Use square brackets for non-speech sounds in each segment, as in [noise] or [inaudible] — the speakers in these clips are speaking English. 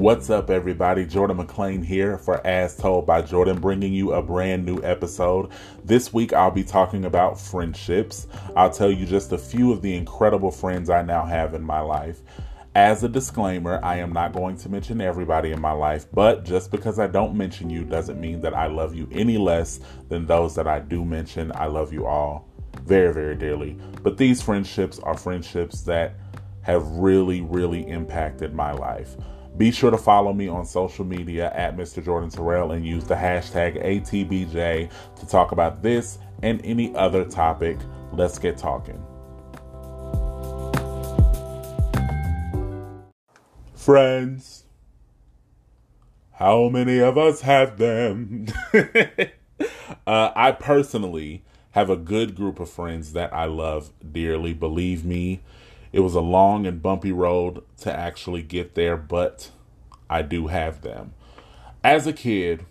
What's up, everybody? Jordan McLean here for As Told by Jordan, bringing you a brand new episode. This week, I'll be talking about friendships. I'll tell you just a few of the incredible friends I now have in my life. As a disclaimer, I am not going to mention everybody in my life, but just because I don't mention you doesn't mean that I love you any less than those that I do mention. I love you all very, very dearly. But these friendships are friendships that have really, really impacted my life. Be sure to follow me on social media at Mr. Jordan Terrell and use the hashtag ATBJ to talk about this and any other topic. Let's get talking. Friends, how many of us have them? [laughs] uh, I personally have a good group of friends that I love dearly. Believe me, it was a long and bumpy road to actually get there, but I do have them. As a kid,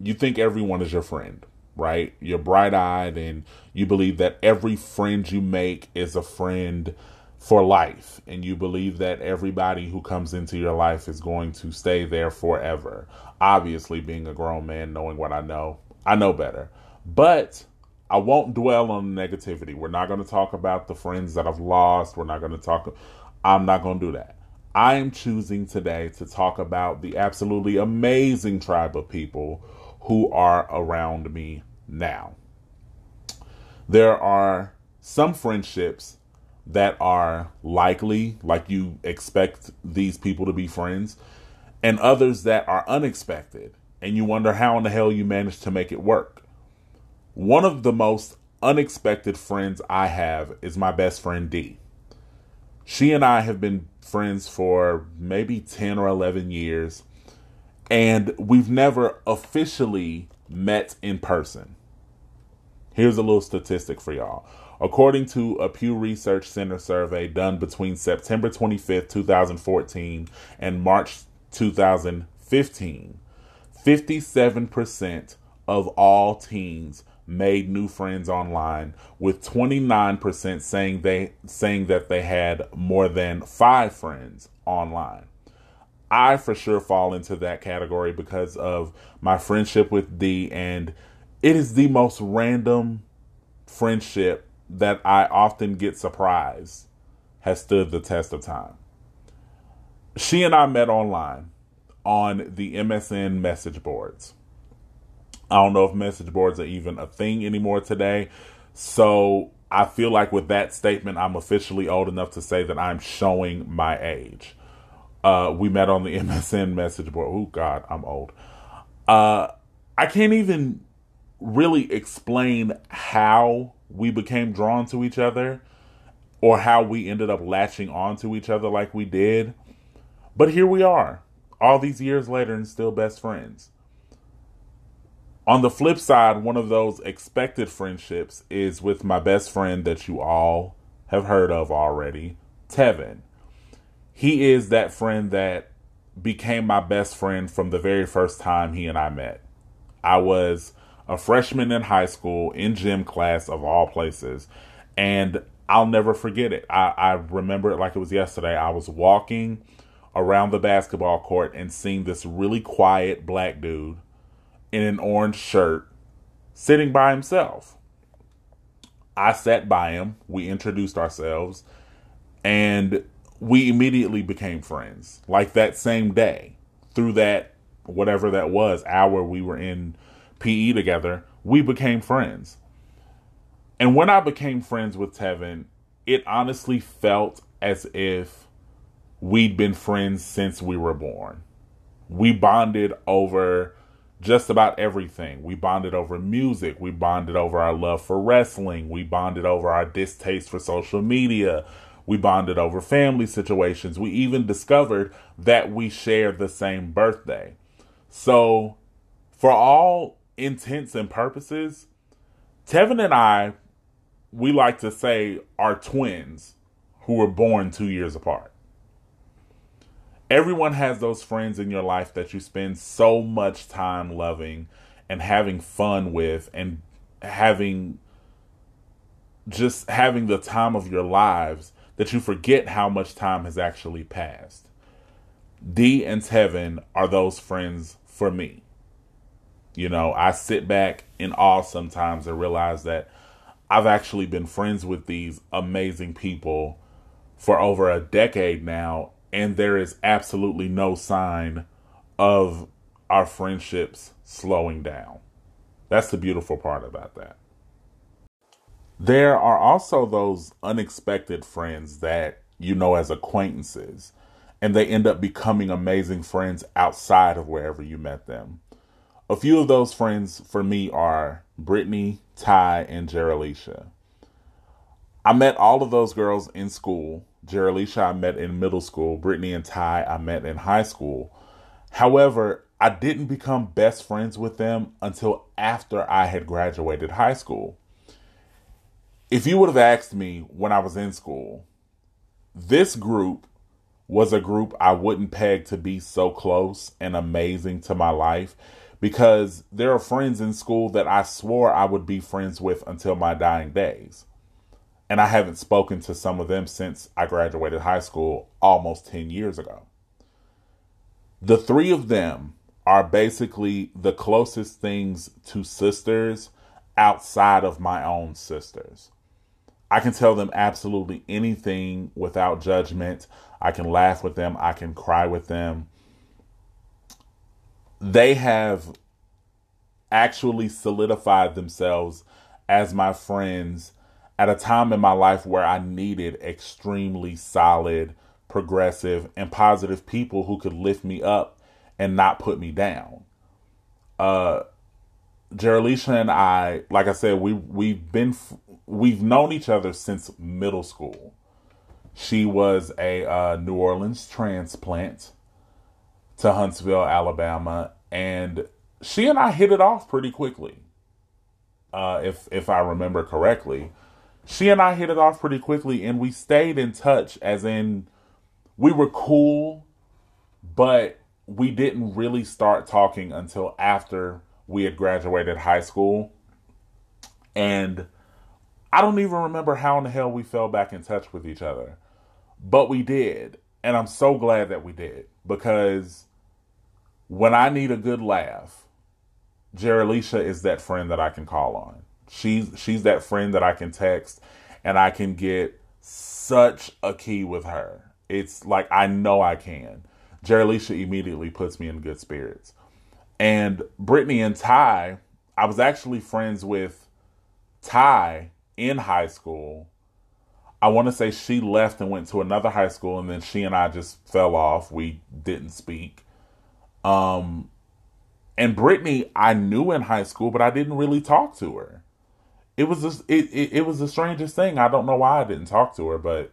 you think everyone is your friend, right? You're bright eyed and you believe that every friend you make is a friend for life and you believe that everybody who comes into your life is going to stay there forever. Obviously, being a grown man, knowing what I know, I know better. But I won't dwell on negativity. We're not going to talk about the friends that I've lost. We're not going to talk. I'm not going to do that. I am choosing today to talk about the absolutely amazing tribe of people who are around me now. There are some friendships that are likely, like you expect these people to be friends, and others that are unexpected, and you wonder how in the hell you managed to make it work. One of the most unexpected friends I have is my best friend D. She and I have been friends for maybe 10 or 11 years, and we've never officially met in person. Here's a little statistic for y'all. According to a Pew Research Center survey done between September 25th, 2014 and March 2015, 57% of all teens made new friends online with 29% saying they saying that they had more than 5 friends online. I for sure fall into that category because of my friendship with D and it is the most random friendship that I often get surprised has stood the test of time. She and I met online on the MSN message boards. I don't know if message boards are even a thing anymore today. So I feel like with that statement, I'm officially old enough to say that I'm showing my age. Uh, we met on the [laughs] MSN message board. Oh, God, I'm old. Uh, I can't even really explain how we became drawn to each other or how we ended up latching on to each other like we did. But here we are, all these years later, and still best friends. On the flip side, one of those expected friendships is with my best friend that you all have heard of already, Tevin. He is that friend that became my best friend from the very first time he and I met. I was a freshman in high school in gym class of all places. And I'll never forget it. I, I remember it like it was yesterday. I was walking around the basketball court and seeing this really quiet black dude in an orange shirt sitting by himself. I sat by him. We introduced ourselves and we immediately became friends. Like that same day, through that, whatever that was, hour we were in PE together, we became friends. And when I became friends with Tevin, it honestly felt as if we'd been friends since we were born. We bonded over just about everything. We bonded over music. We bonded over our love for wrestling. We bonded over our distaste for social media. We bonded over family situations. We even discovered that we shared the same birthday. So, for all intents and purposes, Tevin and I, we like to say, are twins who were born two years apart. Everyone has those friends in your life that you spend so much time loving and having fun with and having just having the time of your lives that you forget how much time has actually passed. D and Tevin are those friends for me. You know, I sit back in awe sometimes and realize that I've actually been friends with these amazing people for over a decade now, and there is absolutely no sign of our friendships slowing down. That's the beautiful part about that. There are also those unexpected friends that you know as acquaintances, and they end up becoming amazing friends outside of wherever you met them. A few of those friends for me are Brittany, Ty, and Jeralisha. I met all of those girls in school. Jeralisha I met in middle school. Brittany and Ty I met in high school. However, I didn't become best friends with them until after I had graduated high school. If you would have asked me when I was in school, this group was a group I wouldn't peg to be so close and amazing to my life because there are friends in school that I swore I would be friends with until my dying days. And I haven't spoken to some of them since I graduated high school almost 10 years ago. The three of them are basically the closest things to sisters outside of my own sisters. I can tell them absolutely anything without judgment. I can laugh with them, I can cry with them. They have actually solidified themselves as my friends at a time in my life where I needed extremely solid, progressive, and positive people who could lift me up and not put me down. Uh, and I, like I said, we we've been we've known each other since middle school. She was a uh, New Orleans transplant to Huntsville, Alabama, and she and I hit it off pretty quickly. Uh, if if I remember correctly, she and I hit it off pretty quickly, and we stayed in touch. As in, we were cool, but we didn't really start talking until after we had graduated high school. And I don't even remember how in the hell we fell back in touch with each other. But we did. And I'm so glad that we did because when I need a good laugh, Jeralisha is that friend that I can call on. She's she's that friend that I can text and I can get such a key with her. It's like I know I can. Jeralisha immediately puts me in good spirits. And Brittany and Ty, I was actually friends with Ty in high school. I want to say she left and went to another high school, and then she and I just fell off. We didn't speak. Um, and Brittany, I knew in high school, but I didn't really talk to her. It was just, it, it, it was the strangest thing. I don't know why I didn't talk to her, but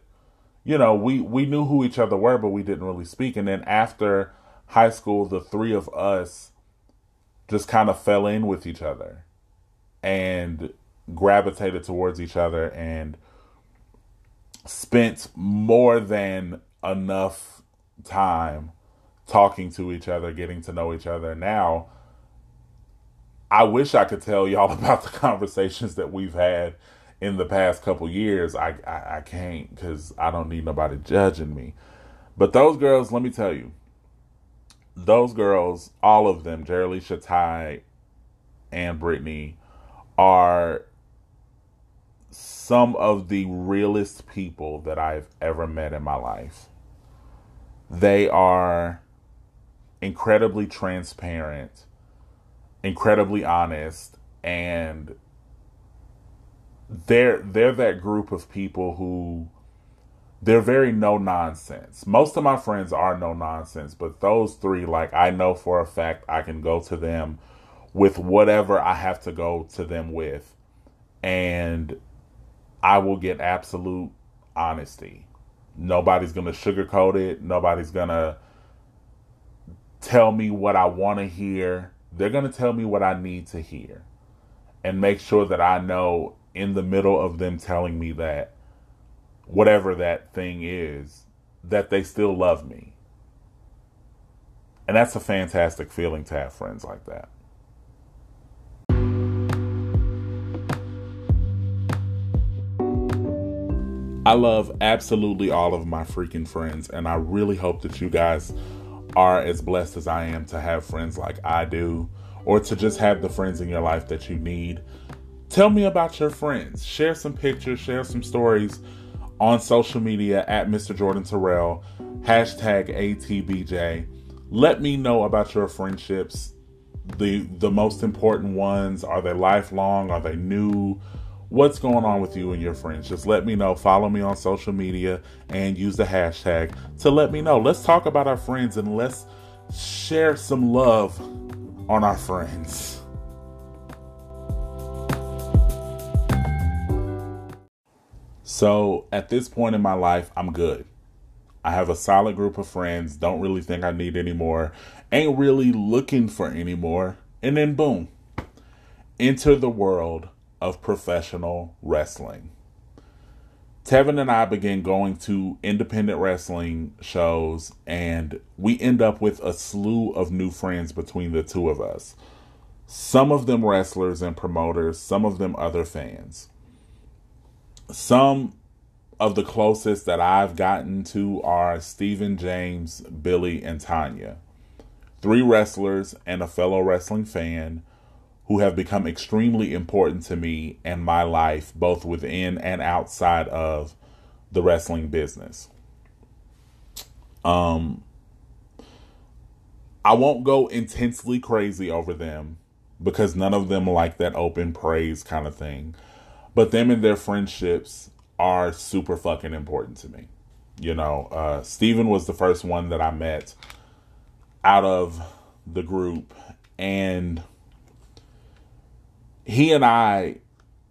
you know, we we knew who each other were, but we didn't really speak. And then after high school, the three of us just kind of fell in with each other and gravitated towards each other and spent more than enough time talking to each other, getting to know each other. Now, I wish I could tell y'all [laughs] about the conversations that we've had in the past couple years. I I, I can't because I don't need nobody judging me. But those girls, let me tell you, those girls, all of them, Jeralisha Ty and Brittany, are some of the realest people that I've ever met in my life. They are incredibly transparent, incredibly honest, and they're they're that group of people who they're very no nonsense. Most of my friends are no nonsense, but those three, like, I know for a fact I can go to them with whatever I have to go to them with, and I will get absolute honesty. Nobody's going to sugarcoat it, nobody's going to tell me what I want to hear. They're going to tell me what I need to hear and make sure that I know in the middle of them telling me that whatever that thing is, that they still love me. And that's a fantastic feeling to have friends like that. I love absolutely all of my freaking friends, and I really hope that you guys are as blessed as I am to have friends like I do, or to just have the friends in your life that you need. Tell me about your friends. Share some pictures, share some stories on social media at Mr. Jordan Terrell, hashtag ATBJ. Let me know about your friendships. The the most important ones. Are they lifelong? Are they new? What's going on with you and your friends? Just let me know. Follow me on social media and use the hashtag to let me know. Let's talk about our friends and let's share some love on our friends. So at this point in my life, I'm good. I have a solid group of friends, don't really think I need any more, ain't really looking for any more. And then, boom, enter the world of professional wrestling. Tevin and I began going to independent wrestling shows, and we end up with a slew of new friends between the two of us. Some of them wrestlers and promoters, some of them other fans some of the closest that I've gotten to are Stephen, James, Billy, and Tanya. Three wrestlers and a fellow wrestling fan who have become extremely important to me and my life, both within and outside of the wrestling business. Um, I won't go intensely crazy over them because none of them like that open praise kind of thing. But them and their friendships are super fucking important to me. You know, uh, Steven was the first one that I met out of the group, and he and I,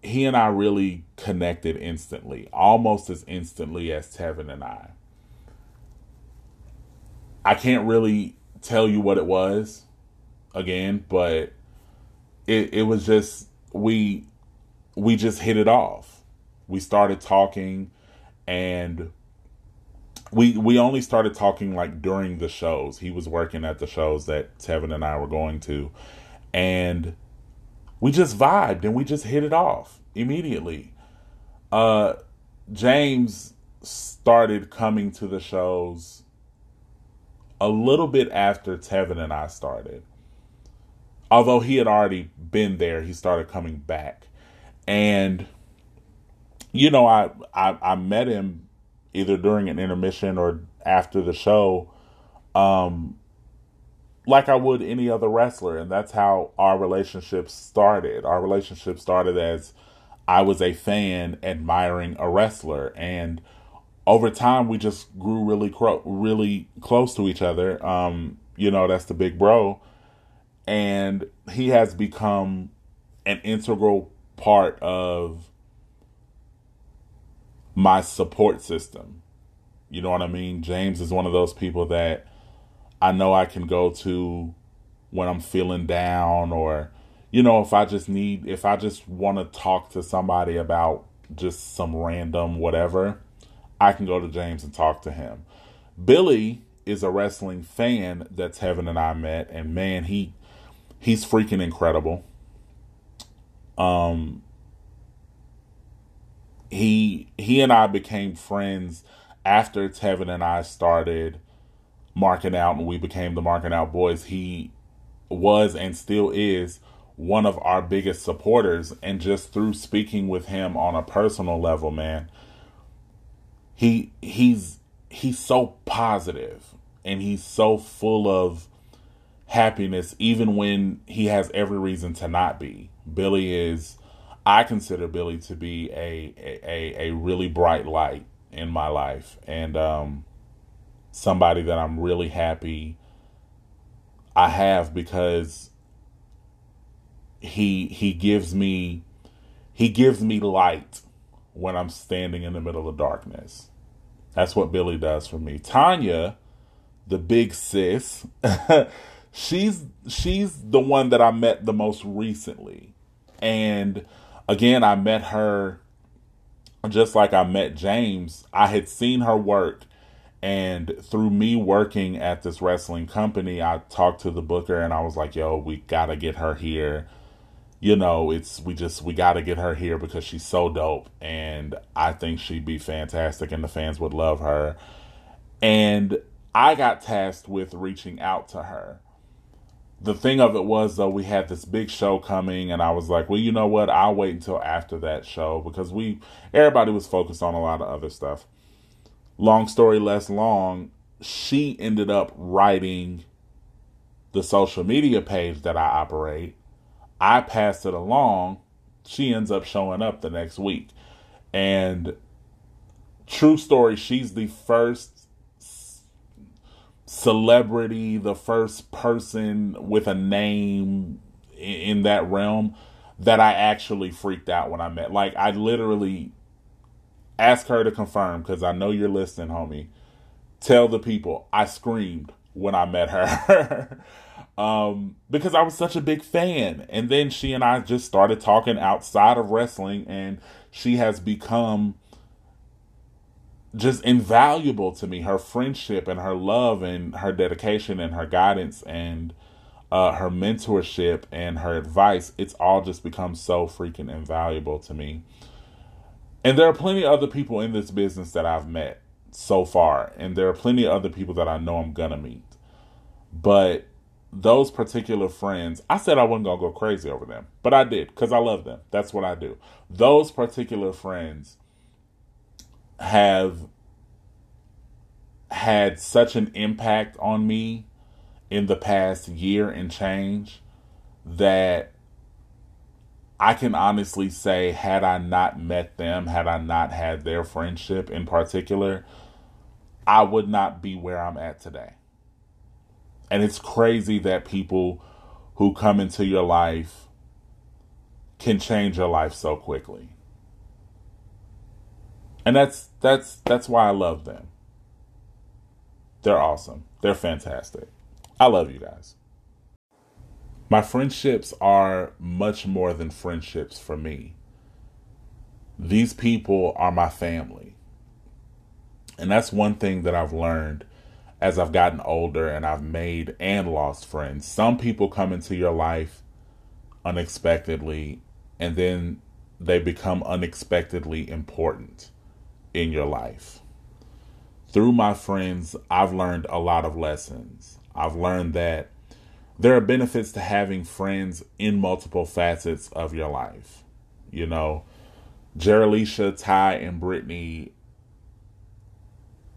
he and I really connected instantly, almost as instantly as Tevin and I. I can't really tell you what it was again, but it it was just we we just hit it off. We started talking and we we only started talking like during the shows. He was working at the shows that Tevin and I were going to. And we just vibed and we just hit it off immediately. Uh James started coming to the shows a little bit after Tevin and I started. Although he had already been there, he started coming back and you know, I, I I met him either during an intermission or after the show, um, like I would any other wrestler, and that's how our relationship started. Our relationship started as I was a fan admiring a wrestler, and over time we just grew really cro- really close to each other. Um, you know, that's the big bro, and he has become an integral part of my support system. You know what I mean? James is one of those people that I know I can go to when I'm feeling down or you know if I just need if I just want to talk to somebody about just some random whatever, I can go to James and talk to him. Billy is a wrestling fan that's Tevin and I met and man, he he's freaking incredible. Um, he he and I became friends after Tevin and I started marking out and we became the marking out boys. He was and still is one of our biggest supporters and just through speaking with him on a personal level, man, he he's he's so positive and he's so full of happiness even when he has every reason to not be. Billy is I consider Billy to be a a, a really bright light in my life and um, somebody that I'm really happy I have because he he gives me he gives me light when I'm standing in the middle of darkness. That's what Billy does for me. Tanya, the big sis, [laughs] she's she's the one that I met the most recently. And again, I met her just like I met James. I had seen her work, and through me working at this wrestling company, I talked to the booker and I was like, yo, we gotta get her here. You know, it's we just we gotta get her here because she's so dope and I think she'd be fantastic and the fans would love her. And I got tasked with reaching out to her. The thing of it was, though, we had this big show coming, and I was like, well, you know what? I'll wait until after that show because we, everybody was focused on a lot of other stuff. Long story less long, she ended up writing the social media page that I operate. I passed it along. She ends up showing up the next week. And true story, she's the first celebrity, the first person with a name in that realm that I actually freaked out when I met. Like, I literally asked her to confirm because I know you're listening, homie. Tell the people I screamed when I met her. [laughs] um, because I was such a big fan. And then she and I just started talking outside of wrestling, and she has become just invaluable to me. Her friendship and her love and her dedication and her guidance and uh, her mentorship and her advice, it's all just become so freaking invaluable to me. And there are plenty of other people in this business that I've met so far, and there are plenty of other people that I know I'm gonna meet. But those particular friends, I said I wasn't gonna go crazy over them, but I did because I love them. That's what I do. Those particular friends have had such an impact on me in the past year and change that I can honestly say, had I not met them, had I not had their friendship in particular, I would not be where I'm at today. And it's crazy that people who come into your life can change your life so quickly and that's that's that's why I love them. They're awesome. They're fantastic. I love you guys. My friendships are much more than friendships for me. These people are my family. And that's one thing that I've learned as I've gotten older and I've made and lost friends. Some people come into your life unexpectedly and then they become unexpectedly important in your life. Through my friends, I've learned a lot of lessons. I've learned that there are benefits to having friends in multiple facets of your life. You know, Jeralisha, Ty, and Brittany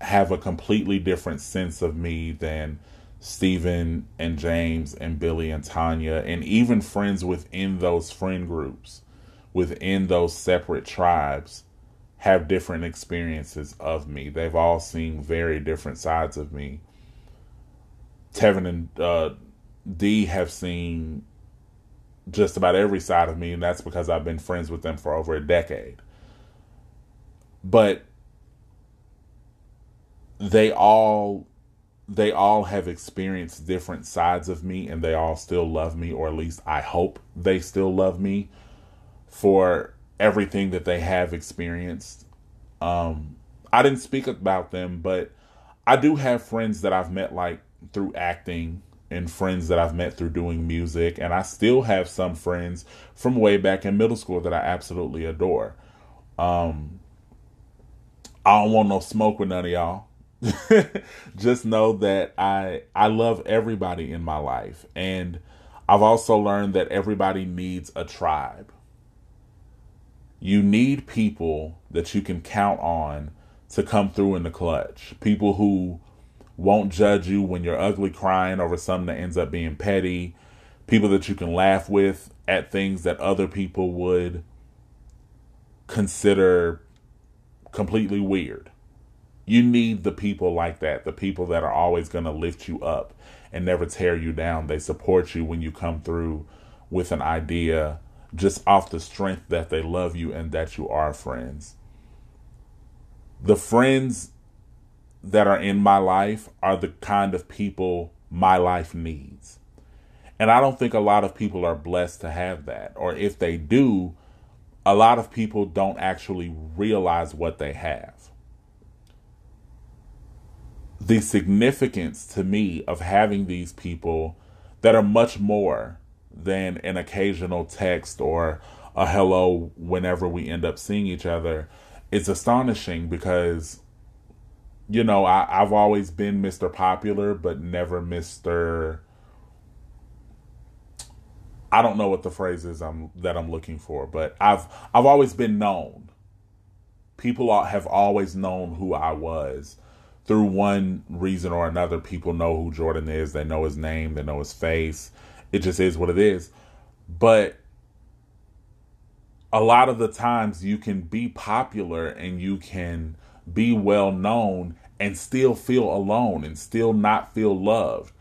have a completely different sense of me than Stephen and James and Billy and Tanya, and even friends within those friend groups, within those separate tribes have different experiences of me. They've all seen very different sides of me. Tevin and uh, D have seen just about every side of me, and that's because I've been friends with them for over a decade. But they all they all have experienced different sides of me and they all still love me or at least I hope they still love me for everything that they have experienced. Um, I didn't speak about them, but I do have friends that I've met like through acting and friends that I've met through doing music, and I still have some friends from way back in middle school that I absolutely adore. Um, I don't want no smoke with none of y'all. [laughs] Just know that I I love everybody in my life, and I've also learned that everybody needs a tribe. You need people that you can count on to come through in the clutch. People who won't judge you when you're ugly crying over something that ends up being petty. People that you can laugh with at things that other people would consider completely weird. You need the people like that, the people that are always going to lift you up and never tear you down. They support you when you come through with an idea just off the strength that they love you and that you are friends. The friends that are in my life are the kind of people my life needs. And I don't think a lot of people are blessed to have that. Or if they do, a lot of people don't actually realize what they have. The significance to me of having these people that are much more than an occasional text or a hello whenever we end up seeing each other is astonishing because you know, I, I've always been Mr. Popular, but never Mr. I don't know what the phrase is I'm that I'm looking for, but I've I've always been known. People have always known who I was through one reason or another. People know who Jordan is. They know his name. They know his face. It just is what it is. But a lot of the times you can be popular and you can be well known and still feel alone and still not feel loved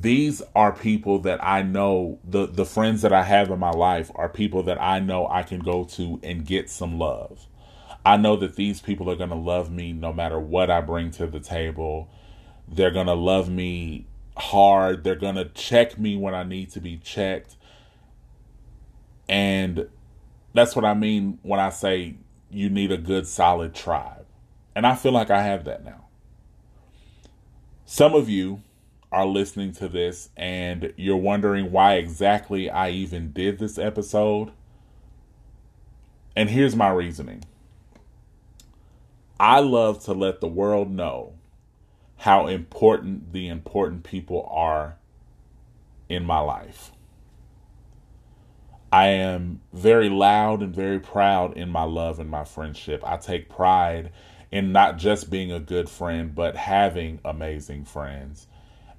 these are people that I know the the friends that I have in my life are people that I know I can go to and get some love. I know that these people are going to love me no matter what I bring to the table. They're going to love me hard. They're going to check me when I need to be checked. And that's what I mean when I say you need a good solid tribe. And I feel like I have that now. Some of you are listening to this and you're wondering why exactly I even did this episode. And here's my reasoning I love to let the world know how important the important people are in my life. I am very loud and very proud in my love and my friendship. I take pride in not just being a good friend, but having amazing friends.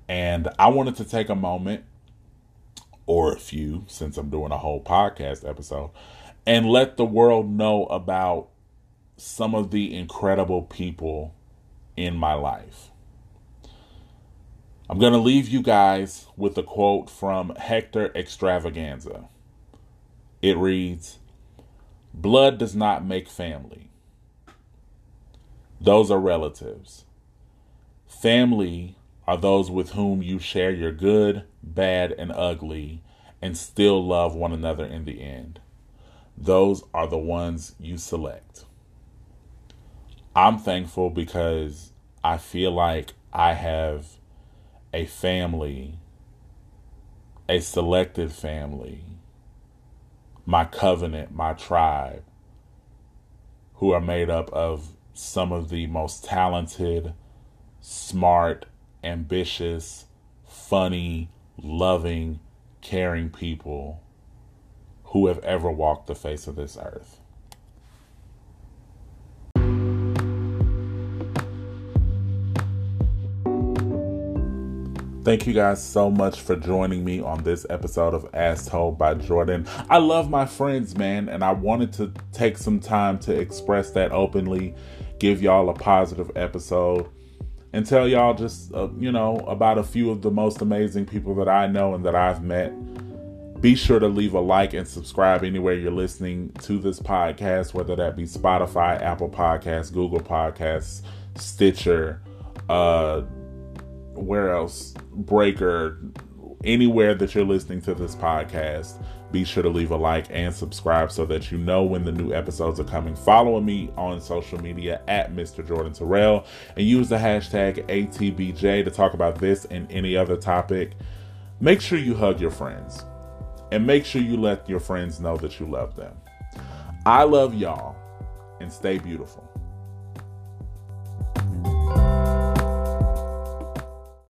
And I wanted to take a moment or a few, since I'm doing a whole podcast episode, and let the world know about some of the incredible people in my life. I'm going to leave you guys with a quote from Hector Xtravaganza. It reads Blood does not make family, those are relatives. Family are those with whom you share your good, bad, and ugly and still love one another in the end. Those are the ones you select. I'm thankful because I feel like I have a family, a selected family, my covenant, my tribe, who are made up of some of the most talented, smart, ambitious, funny, loving, caring people who have ever walked the face of this earth. Thank you guys so much for joining me on this episode of As Told by Jordan. I love my friends, man, and I wanted to take some time to express that openly, give y'all a positive episode and tell y'all just, uh, you know, about a few of the most amazing people that I know and that I've met. Be sure to leave a like and subscribe anywhere you're listening to this podcast, whether that be Spotify, Apple Podcasts, Google Podcasts, Stitcher, uh, where else? Breaker, anywhere that you're listening to this podcast be sure to leave a like and subscribe so that you know when the new episodes are coming. Follow me on social media at Mr. Jordan Terrell and use the hashtag ATBJ to talk about this and any other topic. Make sure you hug your friends and make sure you let your friends know that you love them. I love y'all and stay beautiful.